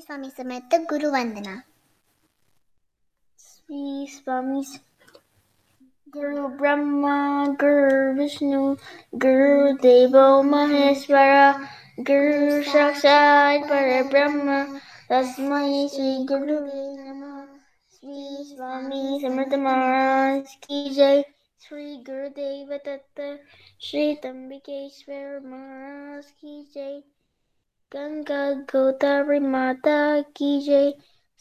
श्री स्वामी समर्थ गुरुवंदना श्री स्वामी गुरु ब्रह्मा गुरु विष्णु गुरु देवो महेश्वरा गुरु साक्षात् परब्रह्म तस्मै श्री गुरुवे नमः श्री स्वामी समर्थ महाराज की जय श्री गुरुदेव दत्त श्री तंबिकेश्वर महाराज की जय गंगा गोदावरी माता की जय।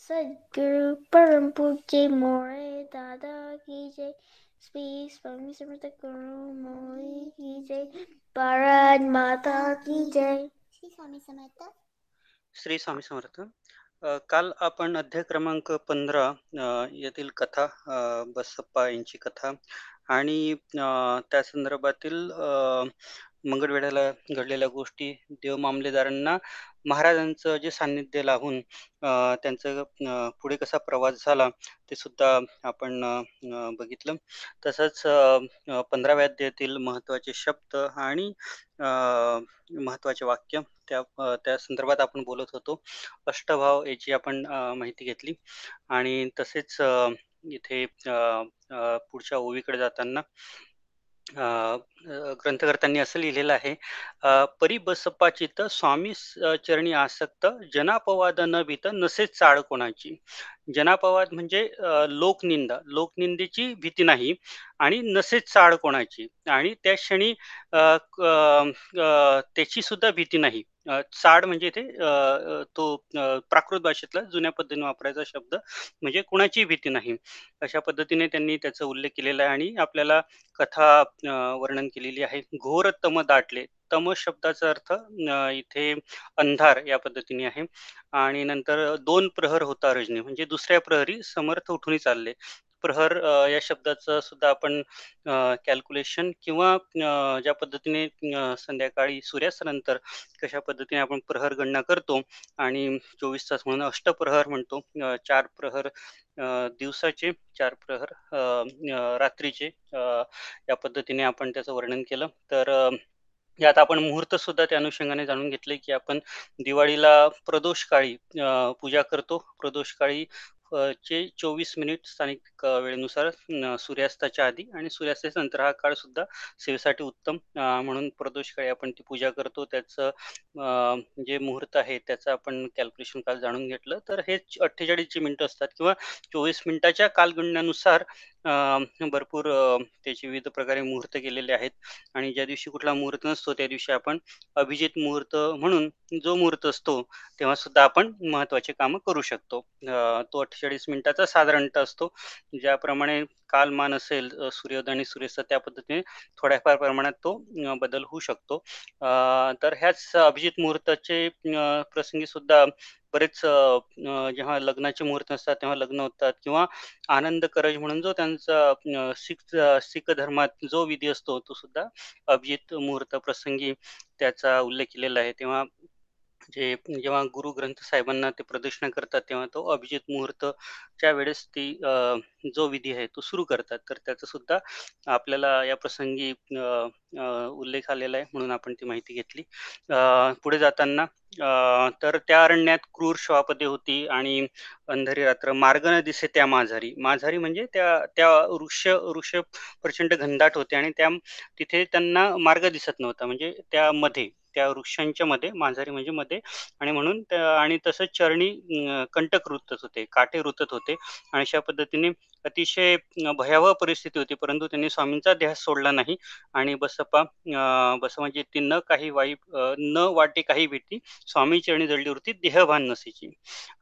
सदगुरु परम पूज्य मोरे दादा की जय। श्री स्वामी समर्थ गुरु मोरे की जय। भारत माता की जय। श्री स्वामी समर्थ। श्री स्वामी समर्थ। काल आपण अध्याय क्रमांक पंधरा येथील कथा बसप्पा यांची कथा आणि अ, त्या संदर्भातील अ, मंगळवेढ्याला घडलेल्या गोष्टी देव मामलेदारांना महाराजांचं जे सान्निध्य लाभून त्यांचं पुढे कसा प्रवास झाला ते सुद्धा आपण बघितलं. तसंच पंधराव्या अध्यायातील महत्त्वाचे शब्द आणि महत्त्वाचे महत्त्वाचे वाक्य त्या त्या संदर्भात आपण बोलत होतो. अष्टभाव याची आपण माहिती घेतली. आणि तसेच इथे पुढच्या ओवीकडे जाताना अ, ग्रंथकर्त्यांनी असं लिहिलेलं आहे अ, परी स्वामी चरणी आसक्त जनापवाद न भीत नसे चाळ कोणाची. जनापवाद म्हणजे अ, लोकनिंदा लोकनिंदेची भीती नाही आणि नसे चाळ कोणाची आणि त्या क्षणी अ, क- अ, त्याची सुद्धा भीती नाही. चाड म्हणजे इथे तो प्राकृत भाषेतला जुन्या पद्धतीने वापरायचा शब्द म्हणजे कुणाची भीती नाही. अशा पद्धतीने त्यांनी त्याचा उल्लेख केलेला आहे आणि आपल्याला कथा वर्णन केलेली आहे. घोर तम दाटले. तम शब्दाचा अर्थ इथे अंधार या पद्धतीने आहे. आणि नंतर दोन प्रहर होता रजनी. म्हणजे दुसऱ्या प्रहरी समर्थ उठून चालले. प्रहर या शब्दाचं सुद्धा आपण कॅल्क्युलेशन किंवा ज्या पद्धतीने संध्याकाळी सूर्यास्तानंतर कशा पद्धतीने आपण प्रहर गणना करतो आणि चोवीस तास म्हणून अष्टप्रहर म्हणतो चार प्रहर दिवसाचे चार प्रहर रात्रीचे या पद्धतीने आपण त्याचं वर्णन केलं. तर यात आपण मुहूर्त सुद्धा त्या अनुषंगाने जाणून घेतले की आपण दिवाळीला प्रदोषकाळी काळी पूजा करतो. प्रदोषकाळी काळी चे चोवीस मिनिट स्थानिक वेळेनुसार सूर्यास्ताच्या आधी आणि सूर्यास्ताच्या नंतर हा काळ सुद्धा सेवेसाठी उत्तम म्हणून म्हणून प्रदोषकाळी आपण ती पूजा करतो. त्याचं जे मुहूर्त आहे त्याचं आपण कॅल्क्युलेशन काल जाणून घेतलं. तर हे अठ्ठेचाळीसची मिनिटं असतात किंवा चोवीस मिनिटाच्या कालगणनेनुसार भरपूर त्याचे विविध प्रकारे मुहूर्त केलेले आहेत. आणि ज्या दिवशी कुठला मुहूर्त नसतो त्या दिवशी आपण अभिजित मुहूर्त म्हणून जो मुहूर्त असतो तेव्हा सुद्धा आपण महत्त्वाचे कामं करू शकतो. तो अठ्ठेचाळीस मिनिटाचा साधारणतः असतो ज्याप्रमाणे कालमान असेल सूर्योदय आणि सूर्यास्त त्या पद्धतीने थोड्याफार प्रमाणात तो बदल होऊ शकतो. तर ह्याच अभिजित मुहूर्ताचे प्रसंगी सुद्धा बरेच जेव्हा लग्नाचे मुहूर्त असतात तेव्हा लग्न होतात किंवा आनंद करज म्हणून जो त्यांचा सिख शीख शीख धर्मात जो विधी असतो तो सुद्धा अभिजित मुहूर्त प्रसंगी त्याचा उल्लेख केलेला आहे. तेव्हा जे जेव्हा गुरु ग्रंथ साहेबांना ते प्रदक्षिणा करतात तेव्हा तो अभिजित मुहूर्तच्या वेळेस ती जो विधी आहे तो सुरू करतात. तर त्याचा सुद्धा आपल्याला या प्रसंगी उल्लेख आलेला आहे म्हणून आपण ती माहिती घेतली. पुढे जाताना तर त्या अरण्यात क्रूर श्वापदे होती आणि अंधारी रात्र मार्ग न दिसे त्या माझारी. माझारी म्हणजे त्या त्या वृक्ष वृक्ष प्रचंड घनदाट होते आणि त्या तिथे त्यांना मार्ग दिसत नव्हता. म्हणजे त्यामध्ये त्या वृक्षांच्या मध्ये मांझारी म्हणजे मध्ये. आणि म्हणून आणि तसंच चरणी कंटक रुतत होते काटे रुतत होते. आणि अशा पद्धतीने अतिशय भयावह परिस्थिती होती. परंतु त्यांनी स्वामींचा ध्यास सोडला नाही. आणि बसप्पा अं, बस म्हणजे ती न काही वाईट न वाटे काही भीती स्वामी चरणी जळली होती देहभान नसेची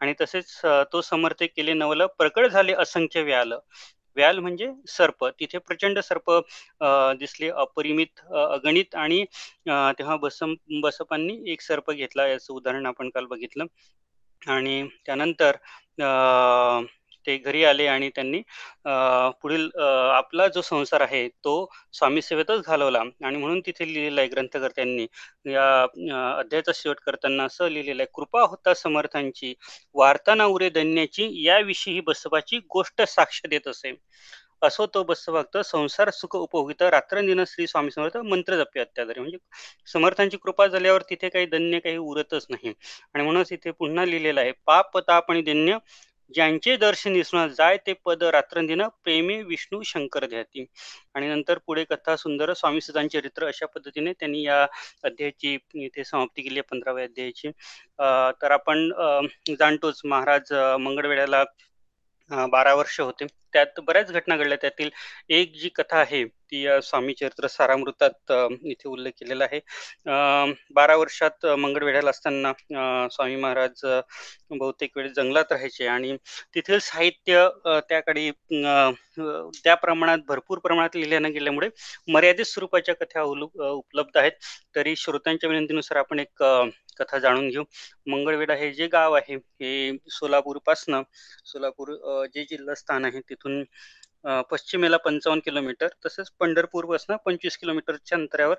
आणि तसेच तो समर्थ केले नवल प्रकट झाले असंख्य व्याल. व्याल म्हणजे सर्प. तिथे प्रचंड सर्प दिसले. अपरिमित अगणित आणि तेव्हा बसम बसपांनी एक सर्प घेतला. याचं उदाहरण आपण काल बघितलं. आणि त्यानंतर अं, ते घरी आले आणि त्यांनी पुढील आपला जो संसार आहे तो स्वामी सेवेतच घालवला. आणि म्हणून तिथे लिहिलेला आहे ग्रंथकर्त्यांनी. या अध्यायाचा शेवट करताना असं लिहिलेलं आहे कृपा होता समर्थांची वार्ताना उरे धन्याची याविषयी बसवाची गोष्ट साक्ष देत असे. असो तो बसभक्त संसार सुख उपभोगित रात्रंदिन श्री स्वामी समर्थ मंत्र जपे अत्याधारी म्हणजे समर्थांची कृपा झाल्यावर तिथे काही धन्य काही उरतच नाही. आणि म्हणूनच इथे पुन्हा लिहिलेलं आहे पाप ताप आणि धन्य ज्यांचे दर्शन दिसणार जाय ते पद रात्रंदिन प्रेमी विष्णू शंकर ध्याती. आणि नंतर पुढे कथा सुंदर स्वामी सुधान चरित्र अशा पद्धतीने त्यांनी या अध्यायाची इथे समाप्ती केली आहे पंधराव्या अध्यायाची. अं, तर आपण जाणतोच महाराज अं, बारा वर्ष होते. त्यात बऱ्याच घटना घडल्या. त्यातील एक जी कथा आहे ती स्वामी चरित्र सारामृतात इथे उल्लेख केलेला आहे. बारा वर्षात मंगळवेढ्याला असताना स्वामी महाराज बहुतेक वेळ जंगलात राहायचे आणि तेथील साहित्य त्याकडे त्या प्रमाणात भरपूर प्रमाणात लिहिल्या न गेल्यामुळे मर्यादित स्वरूपाच्या कथा उपलब्ध आहेत. तरी श्रोत्यांच्या विनंतीनुसार आपण एक कथा जाणून घेऊ. मंगळवेढा हे जे गाव आहे हे सोलापूरपासनं सोलापूर जे जिल्हा स्थान आहे तिथून पश्चिमेला पंचावन्न किलोमीटर तसंच पंढरपूरपासून पंचवीस किलोमीटरच्या अंतरावर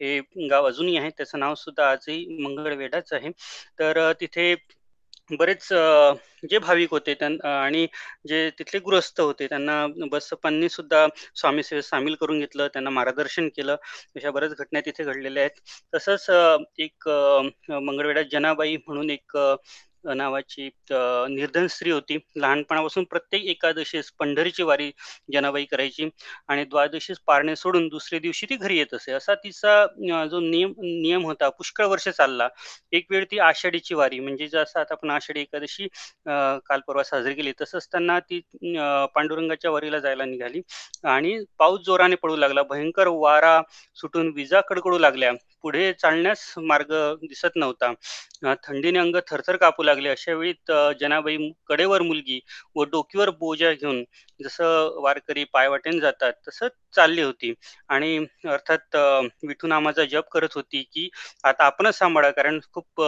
हे गाव अजूनही आहे. त्याचं नाव सुद्धा आजही मंगळवेढाच आहे. तर तिथे बरेच जे भाविक होते आणि जे तिथले गृहस्थ होते त्यांना बसप्पांनी सुद्धा स्वामी सेवेत सामील करून घेतलं त्यांना मार्गदर्शन केलं. अशा बऱ्याच घटना तिथे घडलेल्या आहेत. तसंच एक मंगळवेढा मंगळवेढ्यात जनाबाई म्हणून एक नावाची निर्धन स्त्री होती. लहानपणापासून प्रत्येक एकादशीस पंढरीची वारी जनाबाई करायची आणि द्वादशीस पारणे सोडून दुसऱ्या दिवशी ती घरी येत असे. असा तिचा जो नियम नियम होता पुष्कळ वर्ष चालला. एक वेळ ती आषाढीची वारी म्हणजे जसं आता आपण आषाढी एकादशी अं, काल परवा साजरी केली तसंच त्यांना ती पांडुरंगाच्या वारीला जायला निघाली. आणि पाऊस जोराने पडू लागला भयंकर वारा सुटून विजा कडकडू लागल्या. पुढे चालण्यास मार्ग दिसत नव्हता. थंडीने अंग थरथर कापू लागले. अशा वेळी जनाबाई कडेवर मुलगी व डोकीवर बोजा घेऊन जसं वारकरी पायवाटेन जातात तसं चालली होती. आणि अर्थात अं, विठू नामाचा जप करत होती की आता आपणच सांभाळा कारण खूप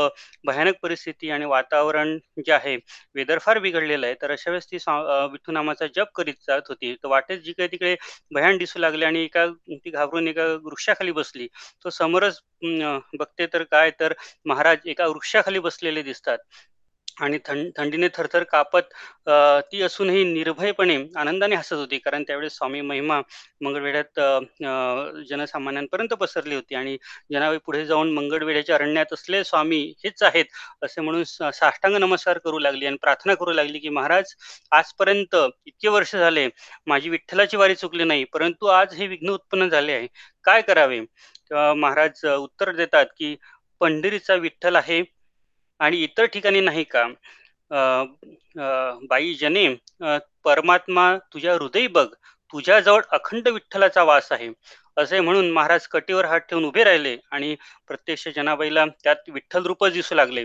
भयानक परिस्थिती आणि वातावरण जे आहे वेदर फार बिघडलेलं आहे. तर अशा वेळेस ती विठूनामाचा विठू नामाचा जप करीत जात होती. तर वाटेत जी काही तिकडे भयान दिसू लागले आणि एका ती घाबरून एका वृक्षाखाली बसली. तो समोरच बघते तर काय तर महाराज एका वृक्षाखाली बसलेले दिसतात. आणि थंड थंडीने थरथर कापत ती असूनही निर्भयपणे आनंदाने हसत होती. कारण त्यावेळेस स्वामी महिमा मंगळवेढ्यात जनसामान्यांपर्यंत पसरली होती. आणि जनावे पुढे जाऊन मंगळवेढ्याच्या अरण्यात असले स्वामी हेच आहेत असे म्हणून साष्टांग नमस्कार करू लागली आणि प्रार्थना करू लागली की महाराज आजपर्यंत इतके वर्ष झाले माझी विठ्ठलाची वारी चुकली नाही परंतु आज हे विघ्न उत्पन्न झाले आहे. काय करावे? तेव्हा महाराज उत्तर देतात की पंढरीचा विठ्ठल आहे आणि इतर ठिकाणी नाही का? बाई जने परमात्मा तुझ्या हृदय बघ तुझ्याजवळ अखंड विठ्ठलाचा वास आहे. असे म्हणून महाराज कटीवर हात ठेवून उभे राहिले आणि प्रत्यक्ष जनाबाईला त्यात विठ्ठल रूपच दिसू लागले.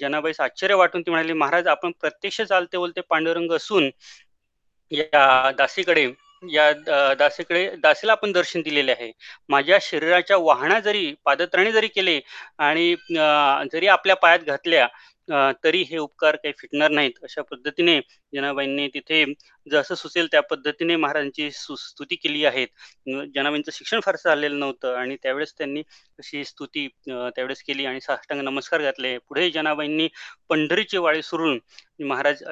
जनाबाईस आश्चर्य वाटून ती म्हणाली महाराज आपण प्रत्यक्ष चालते बोलते पांडुरंग असून या दासीकडे या दासीकडे दासीला आपण दर्शन दिलेले आहे. माझ्या शरीराच्या वाहना जरी पादत्राणे जरी केले आणि जरी आपल्या पायात घातल्या तरी हे उपकार काही फिटणार नाहीत. अशा पद्धतीने जनाबाईंनी तिथे जसं सुचेल त्या पद्धतीने महाराजांची सु- स्तुती केली आहे. जनाबाईंचं शिक्षण फारसं झालेलं नव्हतं आणि त्यावेळेस त्यांनी अशी स्तुती त्यावेळेस केली आणि साष्टांग नमस्कार घातले. पुढे जनाबाईंनी पंढरीची वारी सुरून महाराज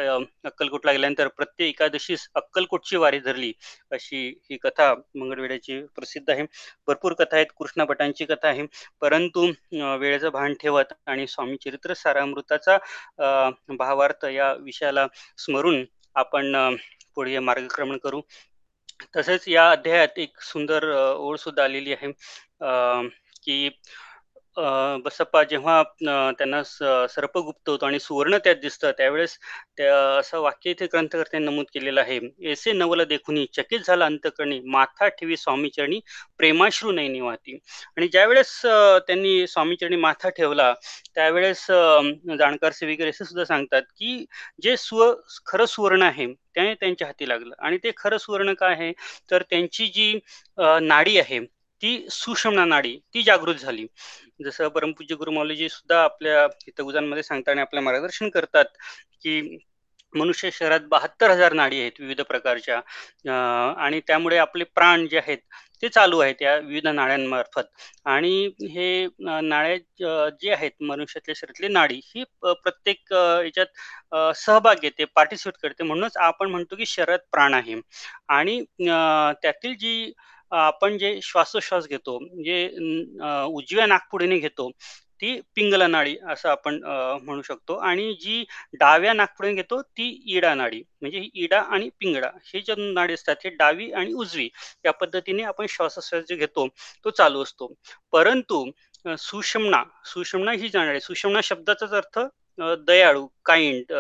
अक्कलकोटला गेल्यानंतर प्रत्येक एकादशीस अक्कलकोटची वारी धरली. अशी ही कथा मंगळवेढ्याची प्रसिद्ध आहे. भरपूर कथा आहेत. कृष्णा भटांची कथा आहे. परंतु वेळेचं भान ठेवत आणि स्वामी चरित्र सारामृताचा अ, भावार्थ या विषयाला स्मरून आपण पुढे मार्गक्रमण करू. तसेच या अध्यायात एक सुंदर ओळ सुद्धा आलेली आहे की बसप्पा जेव्हा त्यांना सर्प सर्पगुप्त होतो आणि सुवर्ण त्यात दिसतं त्यावेळेस त्या असं वाक्य इथे ग्रंथकर्त्यांनी नमूद केलेलं आहे. एसे नवल देखुनी चकित झाला अंतकरणी माथा ठेवी स्वामीचरणी प्रेमाश्रू नाही वाहती. आणि ज्यावेळेस त्यांनी स्वामीचरणी माथा ठेवला त्यावेळेस जाणकार सेविकर असे सुद्धा सांगतात की जे स्व खरं सुवर्ण आहे ते त्यांच्या हाती लागलं. आणि ते खरं सुवर्ण काय आहे? तर त्यांची जी नाडी आहे ती सुषमना नाडी ती जागृत झाली. जसं परमपूज्य गुरुमौलीजी सुद्धा आपल्या हितगुजांमध्ये सांगतात आणि आपल्या मार्गदर्शन करतात की मनुष्य शहरात बहात्तर हजार नाडी आहेत विविध प्रकारच्या. आणि त्यामुळे आपले प्राण जे आहेत ते चालू आहेत त्या विविध नाड्यांमार्फत आणि हे नाळ्या जे आहेत मनुष्यातल्या शरीरातली नाडी ही प्रत्येक याच्यात सहभाग घेते पार्टिसिपेट करते. म्हणूनच आपण म्हणतो की शरीरात प्राण आहे. आणि त्यातील जी आपण जे श्वासोश्वास घेतो जे उजव्या नागपुडीने घेतो ती पिंगला नाडी असं आपण म्हणू शकतो. आणि जी डाव्या नागपुडीने घेतो ती इडा नाडी. म्हणजे इडा आणि पिंगडा हे जे नाडी असतात हे डावी आणि उजवी या पद्धतीने आपण श्वासोश्वास जे घेतो तो चालू असतो. परंतु सुषमना सुषमना ही जाणारी सुषमना शब्दाचाच अर्थ दयाळू काइंड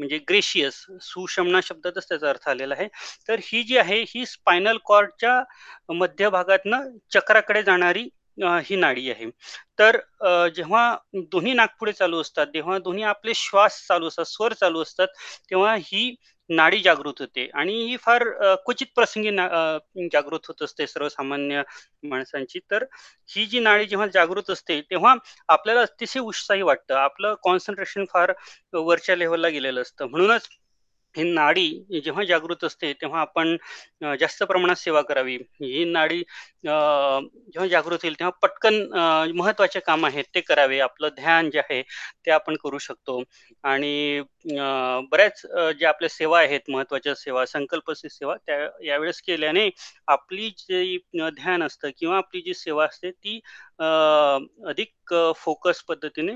म्हणजे ग्रेशियस सुषमना शब्दातच त्याचा अर्थ आलेला आहे. तर ही जी आहे ही स्पायनल कॉर्डच्या मध्यभागातनं चक्राकडे जाणारी ही नाडी आहे. तर जेव्हा दोन्ही नागपुडे चालू असतात जेव्हा दोन्ही आपले श्वास चालू असतात स्वर चालू असतात तेव्हा ही नाडी जागृत होते. आणि ही फार क्वचित प्रसंगी जागृत होत असते सर्वसामान्य माणसांची. तर ही जी नाडी जेव्हा जागृत असते तेव्हा आपल्याला अतिशय उत्साही वाटतं. आपलं कॉन्सन्ट्रेशन फार वरच्या लेवलला गेलेलं असतं. म्हणूनच ही नाडी जेव्हा जागृत असते तेव्हा आपण जास्त प्रमाणात सेवा करावी. ही नाडी जेव्हा जागृत होईल तेव्हा पटकन महत्त्वाचे काम आहेत ते करावे. आपलं ध्यान जे आहे ते आपण करू शकतो. आणि बऱ्याच जे आपल्या सेवा आहेत महत्त्वाच्या सेवा संकल्पची सेवा त्या यावेळेस केल्याने आपली जी ध्यान असतं किंवा आपली जी सेवा असते ती अधिक फोकस पद्धतीने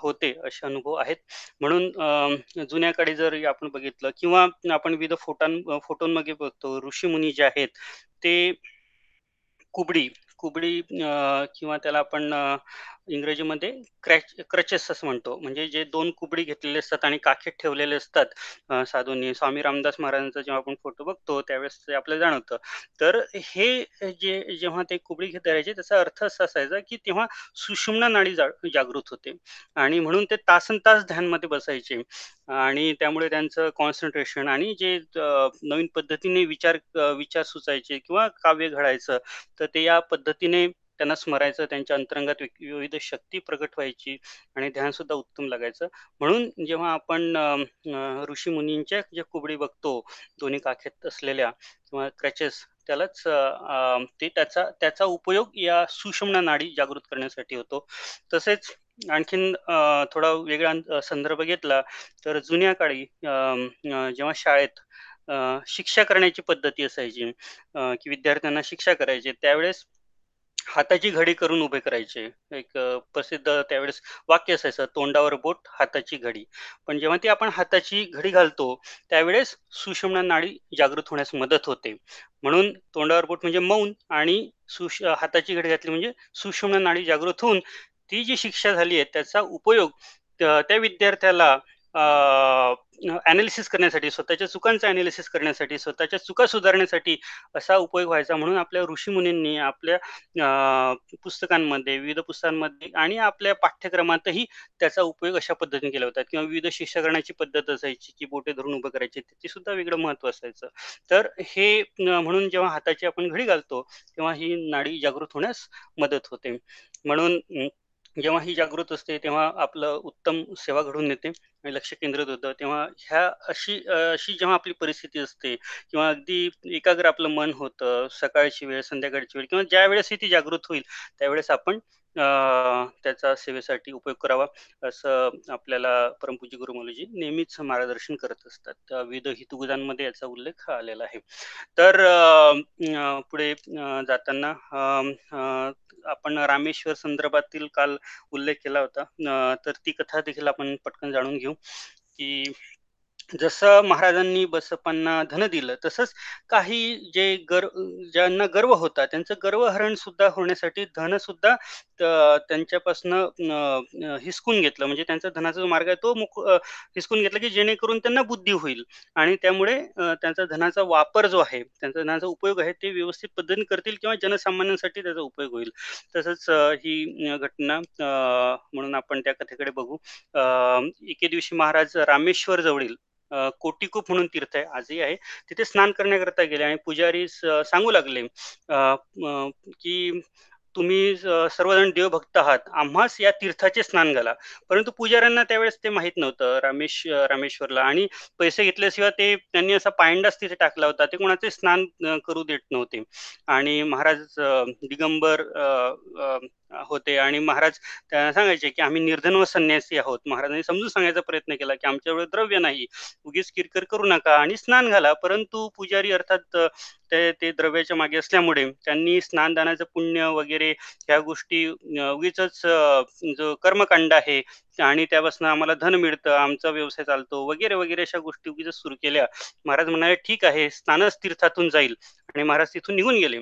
होते असे अनुभव आहेत. म्हणून जुन्याकडे जर आपण बघितलं किंवा आपण विविध फोटां फोटोंमध्ये बघतो ऋषी मुनी जे आहेत ते कुबडी कुबडी किंवा त्याला आपण इंग्रजीमध्ये क्रॅच क्रचेस असं म्हणतो. म्हणजे जे दोन कुबडी घेतलेले असतात आणि काखेत ठेवलेले असतात साधूंनी. स्वामी रामदास महाराजांचा जेव्हा आपण फोटो बघतो त्यावेळेस ते आपल्याला जाणवतं. तर हे जे जेव्हा ते कुबडी घेत राहायचे त्याचा अर्थ असा असायचा की तेव्हा सुषुम्ना नाडी जागृत होते. आणि म्हणून ते तासन तास ध्यानमध्ये बसायचे. आणि त्यामुळे त्यांचं कॉन्सन्ट्रेशन आणि जे नवीन पद्धतीने विचार विचार सुचायचे किंवा काव्य घडायचं तर ते या पद्धतीने त्यांना स्मरायचं त्यांच्या अंतरंगात विविध शक्ती प्रकट व्हायची आणि ध्यान सुद्धा उत्तम लागायचं. म्हणून जेव्हा आपण ऋषी मुनींच्या ज्या कुबडी बघतो दोन्ही काखेत असलेल्या किंवा क्रॅचेस त्यालाच ते त्याचा त्याचा उपयोग या सुषमना नाडी जागृत करण्यासाठी होतो. तसेच आणखीन थोडा वेगळा संदर्भ घेतला तर जुन्या काळी जेव्हा शाळेत शिक्षा करण्याची पद्धती असायची की विद्यार्थ्यांना शिक्षा करायची त्यावेळेस हाताची घडी करून उभे करायचे. एक प्रसिद्ध त्यावेळेस वाक्य असायचं तोंडावर बोट हाताची घडी. पण जेव्हा ती आपण हाताची घडी घालतो त्यावेळेस सुषमना नाडी जागृत होण्यास मदत होते. म्हणून तोंडावर बोट म्हणजे मौन आणि सुश हाताची घडी घातली म्हणजे सुषमना नाडी जागृत होऊन ती जी शिक्षा झाली आहे त्याचा उपयोग त्या विद्यार्थ्याला अनालिसिस करण्यासाठी स्वतःच्या चुकांचा अनालिसिस करण्यासाठी स्वतःच्या चुका सुधारण्यासाठी असा उपयोग व्हायचा म्हणून आपल्या ऋषीमुनींनी आपल्या पुस्तकांमध्ये विविध पुस्तकांमध्ये आणि आपल्या पाठ्यक्रमातही त्याचा उपयोग अशा पद्धतीने केला होता. किंवा विविध शिक्षा करण्याची पद्धत असायची की बोटे धरून उभं करायची त्याची सुद्धा वेगळं महत्त्व असायचं. तर हे म्हणून जेव्हा हाताची आपण घडी घालतो तेव्हा ही नाडी जागृत होण्यास मदत होते. म्हणून जेव्हा ही जागृत असते तेव्हा आपलं उत्तम सेवा घडून येते लक्ष केंद्रित होतं तेव्हा ह्या अशी अशी जेव्हा आपली परिस्थिती असते किंवा अगदी एकाग्र आपलं मन होतं सकाळची वेळ संध्याकाळची वेळ किंवा ज्या वेळेस ती जागृत होईल त्यावेळेस आपण त्याचा सेवेसाठी उपयोग करावा असं आपल्याला परमपूज्य गुरुमौलीजी नेहमीच मार्गदर्शन करत असतात. विविध हितगुजांमध्ये याचा उल्लेख आलेला आहे. तर पुढे जाताना आपण रामेश्वर संदर्भातील काल उल्लेख केला होता. तर ती कथा देखील आपण पटकन जाणून घेऊ. की जसं महाराजांनी बसपांना धन दिलं तसंच काही जे गर ज्यांना गर्व होता त्यांचं गर्वहरण सुद्धा होण्यासाठी धन सुद्धा त्यांच्यापासनं हिसकून घेतलं. म्हणजे त्यांचा धनाचा जो मार्ग आहे तो मुख हिसकून घेतला की जेणेकरून त्यांना बुद्धी होईल. आणि त्यामुळे त्यांचा धनाचा वापर जो आहे त्यांचा धनाचा उपयोग आहे ते व्यवस्थित पद्धतीने करतील किंवा जनसामान्यांसाठी त्याचा उपयोग होईल. तसंच ही घटना म्हणून आपण त्या कथेकडे बघू. एके दिवशी महाराज रामेश्वर जवळील कोटिकूप म्हणून तीर्थ आहे आजही आहे. तिथे स्नान करण्याकरता गेले आणि पुजारी सांगू लागले की तुम्ही सर्वजण देवभक्त आहात आम्हास या तीर्थाचे स्नान घाला. परंतु पुजाऱ्यांना त्यावेळेस ते माहीत नव्हतं रामेश रामेश्वरला. आणि पैसे घेतल्याशिवाय ते त्यांनी असा पायंडाच तिथे टाकला होता ते कोणाचे स्नान करू देत नव्हते. आणि महाराज दिगंबर होते. आणि महाराज त्यांना सांगायचे की आम्ही निर्धन व संन्यासी आहोत. महाराजांनी समजून सांगायचा प्रयत्न केला की आमच्याकडे द्रव्य नाही. उगीच किरकिर करू नका आणि स्नान घाला. परंतु पुजारी अर्थात ते ते द्रव्याच्या मागे असल्यामुळे त्यांनी स्नानदानाचं पुण्य वगैरे ह्या गोष्टी उगीच उगीचच जो कर्मकांड आहे आणि त्यापासून आम्हाला धन मिळतं आमचा व्यवसाय चालतो वगैरे वगैरे अशा गोष्टी उगीच सुरू केल्या. महाराज म्हणाले ठीक आहे स्नानच तीर्थातून जाईल. आणि महाराज तिथून निघून गेले.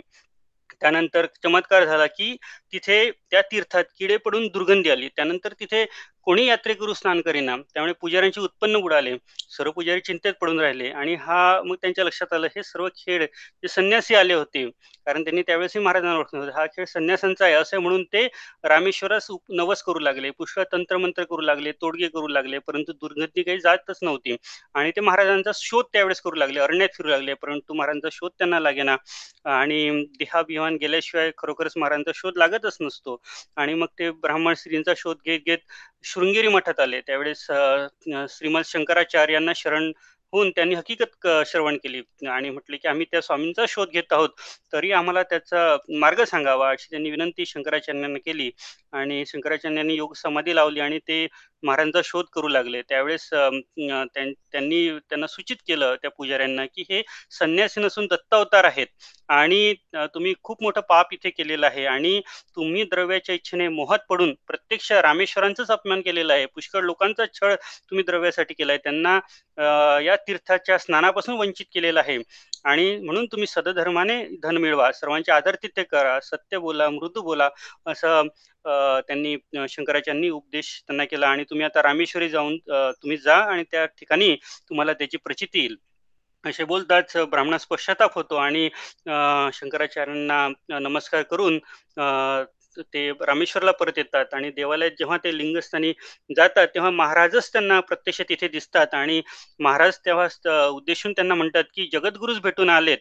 त्यानंतर चमत्कार झाला की तिथे त्या तीर्थात किडे पडून दुर्गंधी आली. त्यानंतर तिथे कोणी यात्रेकरू स्नान करेना. त्यामुळे पुजाऱ्यांचे उत्पन्न बुडाले. सर्व पुजारी चिंतेत पडून राहिले. आणि हा मग त्यांच्या लक्षात आलं हे सर्व खेळ जे संन्यासी आले होते. कारण त्यांनी त्यावेळेसही महाराजांना ओळखले होते हा खेळ संन्यासांचा आहे असं म्हणून ते रामेश्वरास उप- नवस करू लागले. पुष्कळ तंत्रमंत्र करू लागले. तोडगे करू लागले. परंतु दुर्गती काही जातच नव्हती. आणि ते महाराजांचा शोध त्यावेळेस करू लागले. अरण्यात फिरू लागले. परंतु महाराजांचा शोध त्यांना लागेना. आणि देहाभिमान गेल्याशिवाय खरोखरच महाराजांचा शोध लागत लागतच नसतो. आणि मग ते ब्राह्मण स्त्रींचा शोध घेत घेत शृंगेरी मठात आले. त्यावेळेस श्रीमद शंकराचार्यांना शरण होऊन त्यांनी हकीकत श्रवण केली. आणि म्हटले की आम्ही त्या स्वामींचा शोध घेत आहोत. तरी आम्हाला त्याचा मार्ग सांगावा अशी त्यांनी विनंती शंकराचार्यांना केली. आणि शंकराचार्यांनी योग समाधी लावली आणि ते महाराजांचा शोध करू लागले. त्यावेळेस त्यां- त्यांनी त्यांना सूचित केलं त्या पुजाऱ्यांना की हे संन्यासी नसून दत्तावतार आहेत. आणि तुम्ही खूप मोठं पाप इथे केलेलं आहे आणि तुम्ही द्रव्याच्या इच्छेने मोहात पडून प्रत्यक्ष रामेश्वरांचाच अपमान केलेला आहे. पुष्कळ लोकांचा छळ तुम्ही द्रव्यासाठी केलाय. त्यांना या तीर्थाच्या स्नानापासून वंचित केलेला आहे. आणि म्हणून तुम्ही सदधर्माने धन मिळवा सर्वांचे आदरातिथ्य करा सत्य बोला मृदू बोला असं त्यांनी शंकराचार्यांनी उपदेश त्यांना केला आणि तुम्ही आता रामेश्वरी जाऊन तुम्ही जा आणि त्या ठिकाणी तुम्हाला त्याची प्रचिती येईल. असे बोलताच ब्राह्मणास पश्चाताप होतो आणि शंकराचार्यांना नमस्कार करून ते रामेश्वरला परत येतात आणि देवालयात जेव्हा ते लिंगस्थानी जातात तेव्हा महाराजच त्यांना प्रत्यक्ष तिथे दिसतात आणि महाराज तेव्हा उद्देशून त्यांना म्हणतात की जगद्गुरुच भेटून आलेत.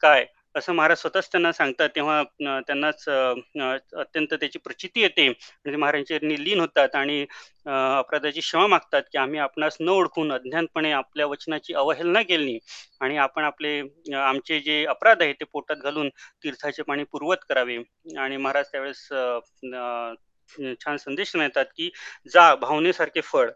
काय? असं महाराज स्वतःच त्यांना सांगतात तेव्हा त्यांनाच अत्यंत त्याची प्रचिती येते. म्हणजे आणि महाराजांची लीन होतात आणि अपराधाची क्षमा मागतात की आम्ही आपणास न ओळखून अज्ञानपणे आपल्या वचनाची अवहेलना केली आणि आपण आपले आमचे जे अपराध आहेत ते पोटात घालून तीर्थाचे पाणी पूर्वत करावे. आणि महाराज त्यावेळेस छान संदेश नेतात की जा भावनेसारखे फळ.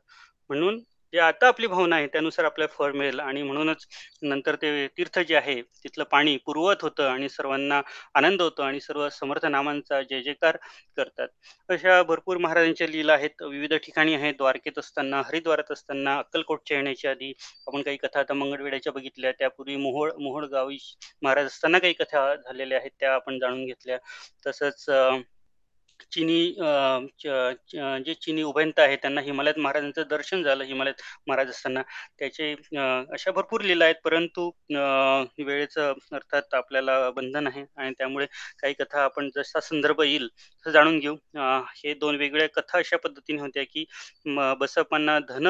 म्हणून जे आता आपली भावना आहे त्यानुसार आपल्याला फळ मिळेल. आणि म्हणूनच नंतर ते तीर्थ जे आहे तिथलं पाणी पूर्वत होतं आणि सर्वांना आनंद होतो आणि सर्व समर्थ नामांचा जय जयकार करतात. अशा भरपूर महाराजांच्या लीला आहेत. विविध ठिकाणी आहेत. द्वारकेत असताना हरिद्वारात असताना अक्कलकोटच्या येण्याच्या आधी आपण काही कथा आता मंगळवेढ्याच्या बघितल्या. त्यापूर्वी मोहोळ मोहोळ गावी महाराज असताना काही कथा झालेल्या आहेत त्या आपण जाणून घेतल्या. तसंच चिनी जे चिनी उभयंत आहे त्यांना हिमालयात महाराजांचं दर्शन झालं हिमालयात महाराज असताना. त्याचे अशा भरपूर लीला आहेत परंतु वेळेचं अर्थात आपल्याला बंधन आहे आणि त्यामुळे काही कथा आपण जसा संदर्भ येईल तसं जाणून घेऊ. हे दोन वेगळ्या कथा अशा पद्धतीने होत्या की बसपांना बसप्पांना धन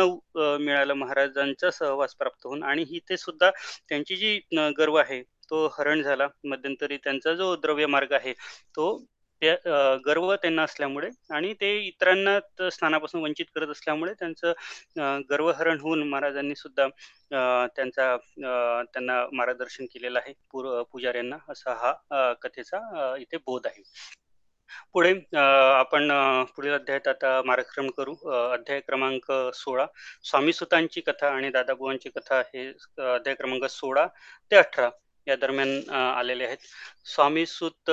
मिळालं महाराजांचा सहवास प्राप्त होऊन आणि इथे सुद्धा त्यांची जी गर्व आहे तो हरण झाला. मध्यंतरी त्यांचा जो द्रव्य मार्ग आहे तो ते गर्व त्यांना असल्यामुळे आणि ते इतरांना स्थानापासून स्नानापासून वंचित करत असल्यामुळे त्यांचं गर्वहरण होऊन महाराजांनी सुद्धा त्यांचा त्यांना मार्गदर्शन केलेलं आहे. पूर पुजाऱ्यांना असा हा कथेचा इथे बोध आहे. पुढे आपण पुढील अध्यायात आता मार्गक्रम करू. अध्याय क्रमांक सोळा. स्वामी सुतांची कथा आणि दादाबुवांची कथा हे अध्याय क्रमांक सोळा ते अठरा. या दरम्यान आलेले आहेत. स्वामी सुत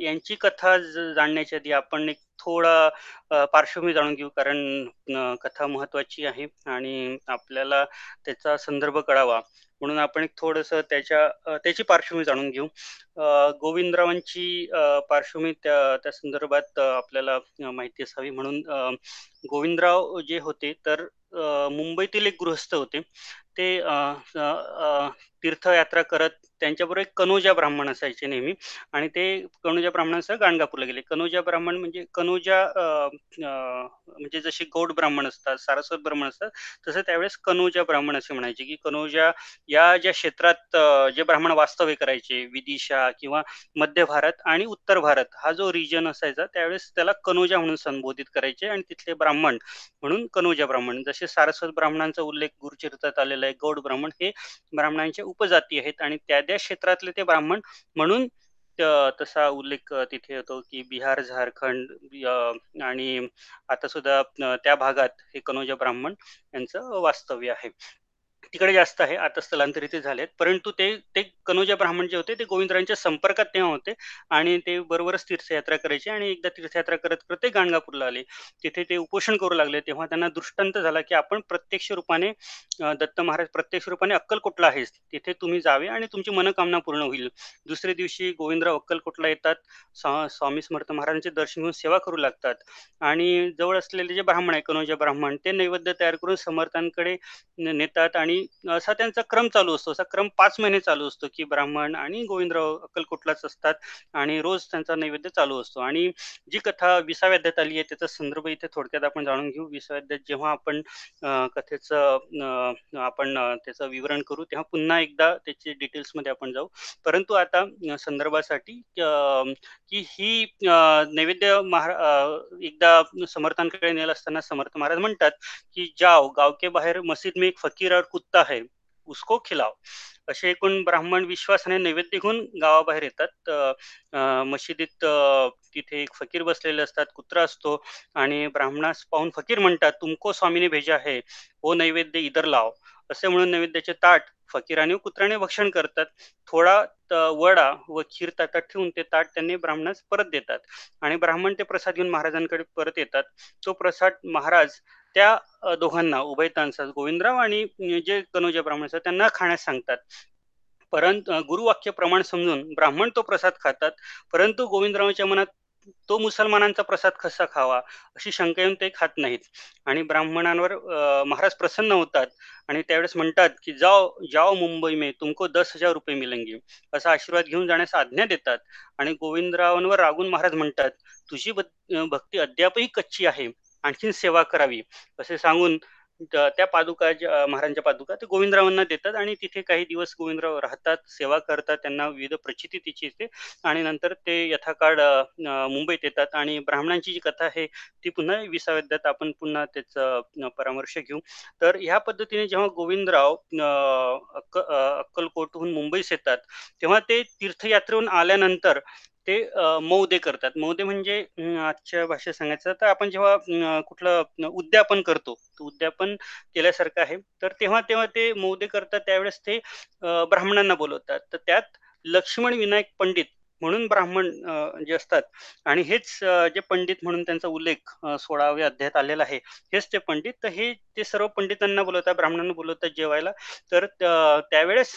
यांची कथा ज- जाणण्याच्या आधी आपण एक थोडा पार्श्वभूमी जाणून घेऊ. कारण कथा महत्वाची आहे आणि आपल्याला त्याचा संदर्भ कळावा. म्हणून आपण एक थोडंसं त्याच्या त्याची पार्श्वभूमी जाणून घेऊ. गोविंदरावांची पार्श्वभूमी त्या त्या संदर्भात आपल्याला माहिती असावी. म्हणून गोविंदराव जे होते तर मुंबईतील एक गृहस्थ होते. ते तीर्थयात्रा करत त्यांच्याबरोबर एक कनोजा ब्राह्मण असायचे नेहमी. आणि ते कनोजा ब्राह्मणांसह गाणगापूरला गेले. कनोजा ब्राह्मण म्हणजे कनोजा म्हणजे जसे गौड ब्राह्मण असतात सारस्वत ब्राह्मण असतात तसं त्यावेळेस कनोजा ब्राह्मण असे म्हणायचे की कनोजा या ज्या क्षेत्रात जे ब्राह्मण वास्तव्य करायचे विदिशा किंवा मध्य भारत आणि उत्तर भारत हा जो रिजन असायचा त्यावेळेस त्याला कनोजा म्हणून संबोधित करायचे आणि तिथले ब्राह्मण म्हणून कनोजा ब्राह्मण. जसे सारस्वत ब्राह्मणांचा उल्लेख गुरुचरित्रात आलेला आहे गौड ब्राह्मण हे ब्राह्मणांचे उपजाती आहेत आणि त्या त्या क्षेत्रातले ते ब्राह्मण म्हणून तसा उल्लेख तिथे होतो की बिहार झारखंड आणि आता सुद्धा त्या भागात हे कनोजा ब्राह्मण यांचं वास्तव्य आहे. तिकडे जास्त आहे आता स्थलांतरित झालेत. परंतु ते ते कनोजा ब्राह्मण जे होते ते गोविंदरांच्या संपर्कात तेव्हा होते आणि ते बरोबरच तीर्थयात्रा करायचे आणि एकदा तीर्थयात्रा करत करत ते गाणगापूरला आले. तिथे ते उपोषण करू लागले. तेव्हा त्यांना दृष्टांत झाला की आपण प्रत्यक्ष रूपाने दत्त महाराज प्रत्यक्ष रूपाने अक्कलकोटला आहेस. तिथे तुम्ही जावे आणि तुमची मनोकामना पूर्ण होईल. दुसऱ्या दिवशी गोविंदराव अक्कलकोटला येतात. स्वा- स्वामी समर्थ महाराजांचे दर्शन घेऊन सेवा करू लागतात. आणि जवळ असलेले जे ब्राह्मण आहे कनोजा ब्राह्मण ते नैवेद्य तयार करून समर्थांकडे नेतात आणि असा त्यांचा क्रम चालू असतो. असा क्रम पाच महिने चालू असतो की ब्राह्मण आणि गोविंदराव अक्कलकोटलाच असतात आणि रोज त्यांचा नैवेद्य चालू असतो. आणि जी कथा विसाव्याध्यात आली आहे त्याचा संदर्भ इथे थोडक्यात आपण जाणून घेऊ. विसाव्याध्यात जेव्हा आपण कथेचं आपण त्याचं विवरण करू तेव्हा पुन्हा एकदा त्याचे डिटेल्समध्ये आपण जाऊ. परंतु आता संदर्भासाठी अं, की ही नैवेद्य महारा एकदा समर्थांकडे नेलं असताना समर्थ महाराज म्हणतात की जाओ गाव के बाहेर मस्जिद में एक फकीर और कुत्ता है उसको खिलाव असे एकूण ब्राह्मण विश्वासाने नैवेद्य घेऊन गावाबाहेर येतात. मशिदीत तिथे एक फकीर बसलेले असतात कुत्रा असतो आणि ब्राह्मणास पाहून फकीर म्हणतात तुमको स्वामीने भेजा है हो नैवेद्य इधर लाव. असे म्हणून नैवेद्याचे ताट फकीर आणि कुत्र्याने भक्षण करतात. थोडा वडा व खीर ताटात ठेवून ते ताट त्यांनी ब्राह्मणास परत देतात. आणि ब्राह्मण ते प्रसाद घेऊन महाराजांकडे परत येतात. तो प्रसाद महाराज त्या दोघांना उभयतांचा गोविंदराव आणि जे कनोजा ब्राह्मण असतात त्यांना खाण्यास सांगतात. परंतु गुरुवाक्य प्रमाण समजून ब्राह्मण तो प्रसाद खातात परंतु गोविंदरावांच्या मनात तो मुसलमानांचा प्रसाद कसा खावा अशी शंका येऊन ते खात नाहीत. आणि ब्राह्मणांवर महाराज प्रसन्न होतात आणि त्यावेळेस म्हणतात की जाओ जाओ मुंबई मे तुमको दस हजार रुपये मिलंगे. असा आशीर्वाद घेऊन जाण्यास आज्ञा देतात. आणि गोविंदरावांवर रागून महाराज म्हणतात तुझी भक्ती अद्यापही कच्ची आहे. आणखीन सेवा करावी असे सांगून त्या पादुका ज्या- महाराजांच्या पादुका ते गोविंदरावांना देतात आणि तिथे काही दिवस गोविंदराव राहतात सेवा करतात त्यांना विविध प्रचिती तिची येते आणि नंतर ते यथाकाळ मुंबईत येतात आणि ब्राह्मणांची जी कथा आहे ती पुन्हा विसाव्यात आपण पुन्हा त्याचं परामर्श घेऊ. तर ह्या पद्धतीने जेव्हा गोविंदराव अक्क अक्कलकोटहून मुंबईस येतात तेव्हा ते तीर्थयात्रेहून आल्यानंतर ते मौदे करतात. मौदे म्हणजे आजच्या भाषेत सांगायचं तर आपण जेव्हा कुठलं उद्यापन करतो तर उद्यापन केल्यासारखं आहे. तर तेव्हा तेव्हा ते मौदे करतात त्यावेळेस ते ब्राह्मणांना बोलवतात. तर त्यात लक्ष्मण विनायक पंडित म्हणून ब्राह्मण जे असतात. आणि हेच जे पंडित म्हणून त्यांचा उल्लेख सोळाव्या अध्यायात आलेला आहे हेच ते पंडित. तर हे ते सर्व पंडितांना बोलवतात ब्राह्मणांना बोलवतात जेवायला. तर त्यावेळेस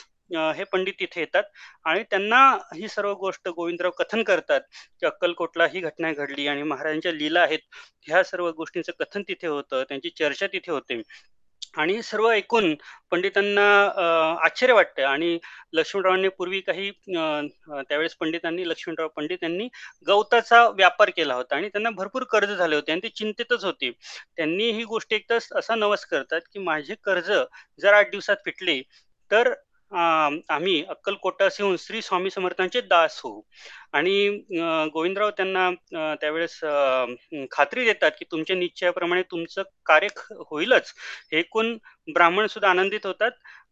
हे पंडित तिथे येतात आणि त्यांना ही सर्व गोष्ट गोविंदराव कथन करतात की अक्कलकोटला ही घटना घडली आणि महाराजांच्या लीला आहेत ह्या सर्व गोष्टींचं कथन तिथे होतं त्यांची चर्चा तिथे होते. आणि सर्व ऐकून पंडितांना आश्चर्य वाटतं आणि लक्ष्मणरावांनी पूर्वी काही त्यावेळेस पंडितांनी लक्ष्मणराव पंडित यांनी गवताचा व्यापार केला होता आणि त्यांना भरपूर कर्ज झाले होते आणि ते चिंतेतच होते. त्यांनी ही गोष्ट एक तर असा नवस करतात की माझे कर्ज जर आठ दिवसात फिटले तर आम्ही अक्कलकोटास श्री स्वामी समर्थांचे दास होऊ. आणि गोविंदराव त्यांना त्यावेळेस खात्री देतात की तुमच्या निश्चयाप्रमाणे तुमचं कार्य ख- होईलच. हे ऐकून ब्राह्मण सुद्धा आनंदित होतात.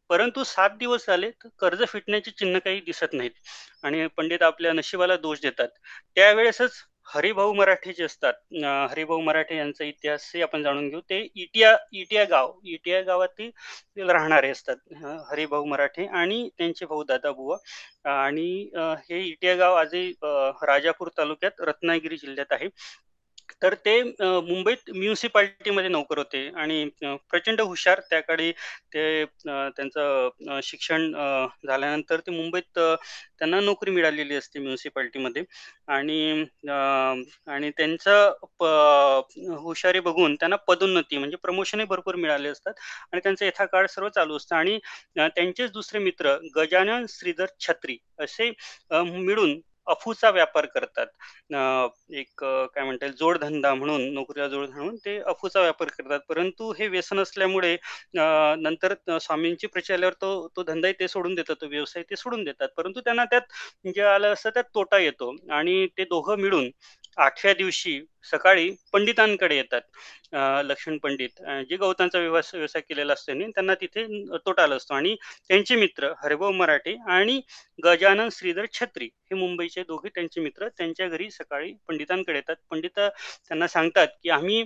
परंतु सात दिवस झाले तर कर्ज फिटण्याचे चिन्ह काही दिसत नाहीत. आणि पंडित आपल्या नशिबाला दोष देतात. त्यावेळेसच हरिभाऊ मराठे जे असतात हरिभाऊ मराठे यांचा इतिहासही आपण जाणून घेऊ. ते इटिया इटिया गाव इटिया गावातील राहणारे असतात. हरिभाऊ मराठे आणि त्यांचे भाऊ दादा बुवा. आणि हे इटिया गाव आजही राजापूर तालुक्यात रत्नागिरी जिल्ह्यात आहे. तर ते मुंबईत म्युनिसिपालिटीमध्ये नोकर होते आणि प्रचंड हुशार. त्याकाळी ते त्यांचं शिक्षण झाल्यानंतर ते मुंबईत त्यांना नोकरी मिळालेली असते म्युनिसिपालिटीमध्ये आणि आणि त्यांचं हुशारी बघून त्यांना पदोन्नती म्हणजे प्रमोशनही भरपूर मिळाले असतात आणि त्यांचं यथाकाळ सर्व चालू असतं आणि त्यांचेच दुसरे मित्र गजानन श्रीधर छत्री असे मिळून अफूचा व्यापार करतात. एक काय म्हणता येईल जोडधंदा म्हणून नोकरीला जोडधंदा म्हणून ते अफूचा व्यापार करतात. परंतु हे व्यसन असल्यामुळे नंतर स्वामींची प्रचिती आल्यावर तो तो धंदाही ते सोडून देतात, तो व्यवसाय ते सोडून देतात. परंतु त्यांना त्यात जे आलं असतं त्यात तोटा येतो आणि ते दोघं मिळून आठव्या दिवशी सकाळी पंडितांकडे येतात. लक्ष्मण पंडित जे गवतांचा व्यवस व्यवसाय केलेला असतो त्यांनी, त्यांना तिथे तोटा आला असतो आणि त्यांचे मित्र हरिभाऊ मराठे आणि गजानन श्रीधर छत्री हे मुंबईचे दोघे त्यांचे मित्र त्यांच्या घरी सकाळी पंडितांकडे येतात. पंडित त्यांना सांगतात, की आम्ही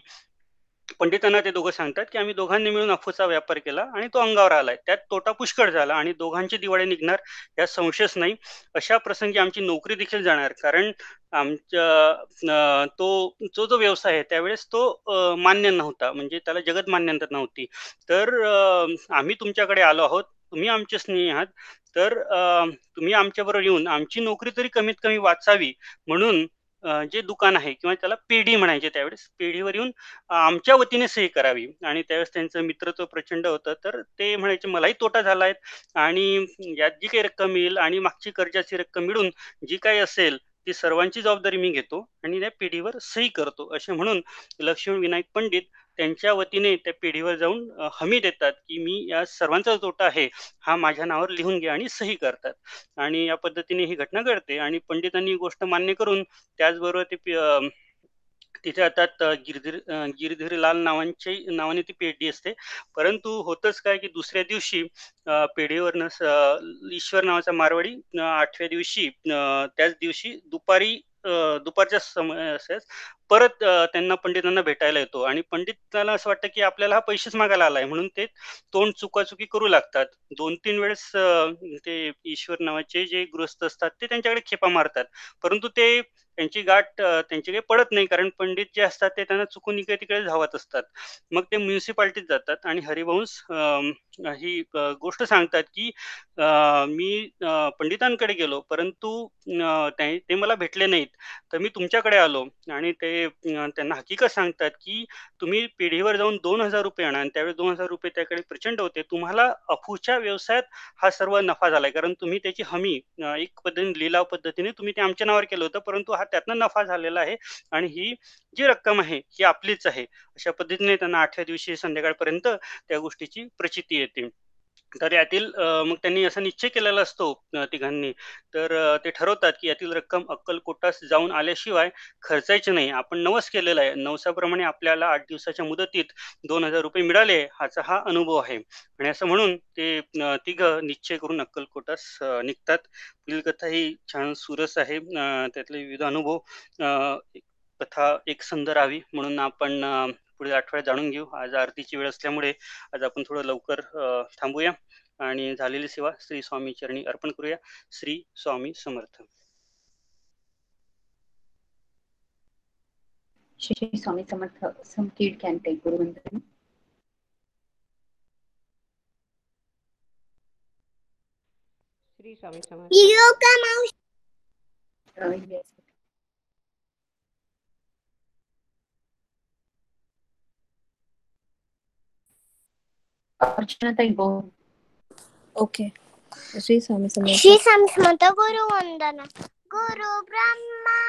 पंडितांना ते दोघं सांगतात, की आम्ही दोघांनी मिळून अफूचा व्यापार केला आणि तो अंगावर आलाय. त्यात तोटा पुष्कळ झाला आणि दोघांची दिवाळी निघणार यात संशयच नाही. अशा प्रसंगी आमची नोकरी देखील जाणार. कारण आमच्या तो जो जो व्यवसाय आहे त्यावेळेस तो मान्य नव्हता. म्हणजे त्याला जगत मान्यता नव्हती. तर आम्ही तुमच्याकडे आलो आहोत. तुम्ही आमचे स्नेही आहात. तर तुम्ही आमच्याबरोबर येऊन आमची नोकरी तरी कमीत कमी वाचावी म्हणून जे दुकान आहे किंवा त्याला पेढी म्हणायचे त्यावेळेस. पेढीवर येऊन आमच्या वतीने सही करावी आणि त्यावेळेस त्यांचं मित्रत्व प्रचंड होतं. तर ते म्हणायचे, "मलाही तोटा झालाय आणि यात जी काही रक्कम येईल आणि मागची कर्जाची रक्कम मिळून जी काही असेल ती सर्वांची जबाबदारी मी घेतो आणि त्या पिढीवर सही करतो." असे म्हणून लक्ष्मण विनायक पंडित त्यांच्या वतीने त्या पेढीवर जाऊन हमी देतात, की "मी या सर्वांचा तोटा आहे, हा माझ्या नावावर लिहून घ्या" आणि सही करतात. आणि या पद्धतीने ही घटना घडते आणि पंडितांनी गोष्ट मान्य करून त्याचबरोबर ते तिथे आता गिरधीर गिरधीरलाल नावांचे नावाने ती पेढी असते. परंतु होतंच काय, की दुसऱ्या दिवशी पेढीवरनं ईश्वर नावाचा मारवाडी आठव्या दिवशी त्याच दिवशी दुपारी दुपारच्या समयासच परत त्यांना पंडितांना भेटायला येतो आणि पंडितांना असं वाटतं, की आपल्याला हा पैसेच मागायला आलाय म्हणून ते तोंड चुकाचुकी करू लागतात. 2-3 वेळेस ते ईश्वर नावाचे जे गृहस्थ असतात ते त्यांच्याकडे खेपा मारतात. परंतु ते त्यांची गाठ त्यांची काही पडत नाही कारण पंडित जे असतात ते त्यांना चुकून इकडे-तिकडे धावत असतात. मग ते म्युनिसिपालिटीत जातात आणि हरिवंश ही गोष्ट सांगतात, की "मी पंडितांकडे गेलो परंतु ते ते मला भेटले नाहीत. तर मी तुमच्याकडे आलो." आणि ते त्यांना हकीकत सांगतात, की "तुम्ही पिढीवर जाऊन ₹2000 आणा" आणि त्यावेळेस ₹2000 त्याकडे प्रचंड होते. "तुम्हाला अफूच्या व्यवसायात हा सर्व नफा झालाय कारण तुम्ही त्याची हमी एक पद्धतीने लिलाव पद्धतीने तुम्ही ते आमच्या नावावर केलं होतं, परंतु हा त्यातनं नफा झालेला आहे आणि ही जी रक्कम आहे ही आपलीच आहे." अशा पद्धतीने त्यांना आठव्या दिवशी संध्याकाळपर्यंत त्या गोष्टीची प्रचिती येते. तर यातील मग त्यांनी असा निश्चय केलेला असतो तिघांनी. तर ते ठरवतात, की यातील रक्कम अक्कलकोटास जाऊन आल्याशिवाय खर्चायची नाही. आपण नवस केलेला आहे. नवसाप्रमाणे आपल्याला आठ दिवसाच्या मुदतीत ₹2000 मिळाले, हाचा हा अनुभव आहे. आणि असं म्हणून ते तिघं निश्चय करून अक्कलकोटास निघतात. पुढील कथा ही छान सुरस आहे. त्यातले विविध अनुभव कथा एकसंध राहावी म्हणून आपण पुढील आठवड्यात जाणून घेऊ. आज आरतीची वेळ असल्यामुळे आज आपण थोडं लवकर थांबूया आणि झालेली सेवा श्री स्वामी चरणी अर्पण करूया. श्री स्वामी समर्थ. श्री स्वामी समर्थ kid can take गुरुवंदना Shri Swami समर्थ येऊ का मावशी Uh, yes. अर्चना ताई गो ओके. श्री स्वामी समर्थ. श्री स्वामी समर्थ गुरु वंदना. गुरु ब्रह्मा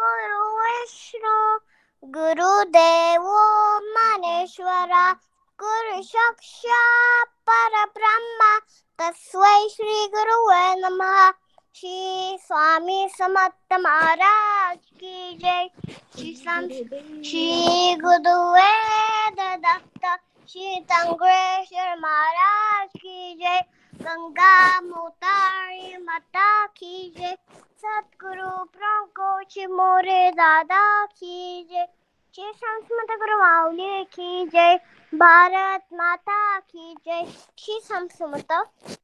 गुरु विष्णू गुरु देवो महेश्वरा गुरु साक्षात परब्रह्मा तस्मै श्री गुरुवे नमः. श्री स्वामी समर्थ महाराज की जय. श्री स्वामी श्री गुरुवेद दत्त श्री तंग्रेश्वर महाराज की जय गंगा मोतारी माता की जय सतगुरु प्रभु मोरे दादा की जय श्री संस्मत गुरु माऊली की जय भारत माता की जय श्री संस्मत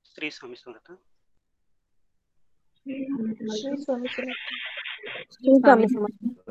श्री स्वामी समर्थ. श्री स्वामी समर्थ श्री स्वामी समर्थ